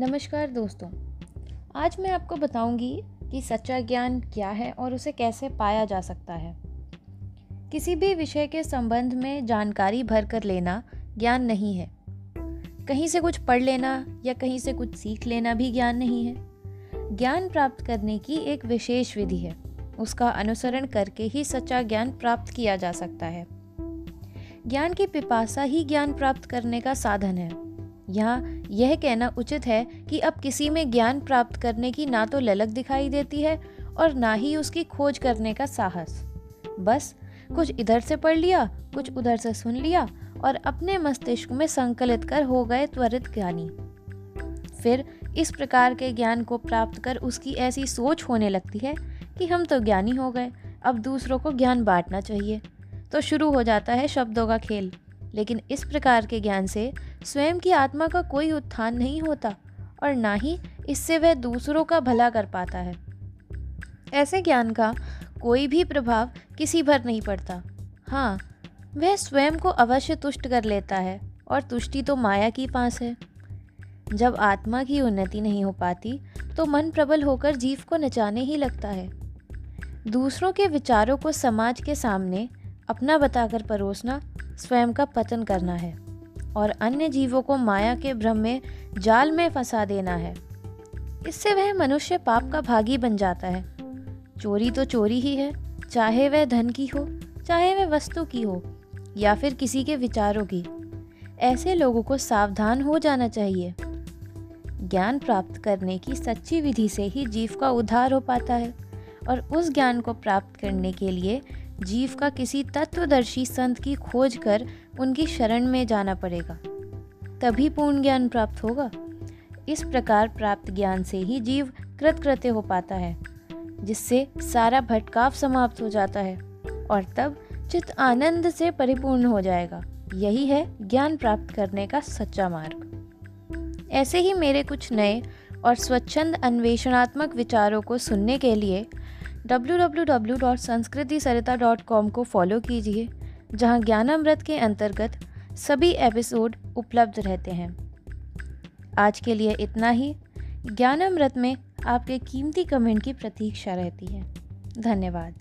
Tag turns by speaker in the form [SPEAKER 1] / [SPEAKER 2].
[SPEAKER 1] नमस्कार दोस्तों। आज मैं आपको बताऊँगी कि सच्चा ज्ञान क्या है और उसे कैसे पाया जा सकता है। किसी भी विषय के संबंध में जानकारी भर कर लेना ज्ञान नहीं है। कहीं से कुछ पढ़ लेना या कहीं से कुछ सीख लेना भी ज्ञान नहीं है। ज्ञान प्राप्त करने की एक विशेष विधि है। उसका अनुसरण करके ही सच्चा ज्ञान प्राप्त किया जा सकता है। ज्ञान की पिपासा ही ज्ञान प्राप्त करने का साधन है। यहाँ यह कहना उचित है कि अब किसी में ज्ञान प्राप्त करने की ना तो ललक दिखाई देती है और ना ही उसकी खोज करने का साहस। बस, कुछ इधर से पढ़ लिया, कुछ उधर से सुन लिया और अपने मस्तिष्क में संकलित कर हो गए त्वरित ज्ञानी। फिर इस प्रकार के ज्ञान को प्राप्त कर उसकी ऐसी सोच होने लगती है कि हम तो ज्ञानी हो गए, अब दूसरों को ज्ञान बांटना चाहिए। तो शुरू हो जाता है शब्दों का खेल। लेकिन इस प्रकार के ज्ञान से स्वयं की आत्मा का कोई उत्थान नहीं होता और ना ही इससे वह दूसरों का भला कर पाता है। ऐसे ज्ञान का कोई भी प्रभाव किसी पर नहीं पड़ता। हाँ वह स्वयं को अवश्य तुष्ट कर लेता है और तुष्टि तो माया की पास है। जब आत्मा की उन्नति नहीं हो पाती तो मन प्रबल होकर जीव को नचाने ही लगता है। दूसरों के विचारों को समाज के सामने अपना बताकर परोसना, स्वयं का पतन करना है। और अन्य जीवों को माया के भ्रम में, जाल में फंसा देना है। इससे वह मनुष्य पाप का भागी बन जाता है। चोरी तो चोरी ही है, चाहे वह धन की हो, चाहे वह वस्तु की हो, या फिर किसी के विचारों की। ऐसे लोगों को सावधान हो जाना चाहिए। ज्ञान प्राप्त करने की सच्ची विधि से ही जीव का उद्धार हो पाता है, और उस ज्ञान को प्राप्त करने के लिए जीव का किसी तत्वदर्शी संत की खोज कर उनकी शरण में जाना पड़ेगा। तभी पूर्ण ज्ञान प्राप्त होगा। इस प्रकार प्राप्त ज्ञान से ही जीव कृतकृत्य हो पाता है, जिससे सारा भटकाव समाप्त हो जाता है और तब चित्त आनंद से परिपूर्ण हो जाएगा। यही है ज्ञान प्राप्त करने का सच्चा मार्ग। ऐसे ही मेरे कुछ नए और स्वच्छंद अन्वेषणात्मक विचारों को सुनने के लिए www.sanskriti.sarita.com को फॉलो कीजिए, जहाँ ज्ञानामृत के अंतर्गत सभी एपिसोड उपलब्ध रहते हैं। आज के लिए इतना ही। ज्ञानामृत में आपके कीमती कमेंट की प्रतीक्षा रहती है। धन्यवाद।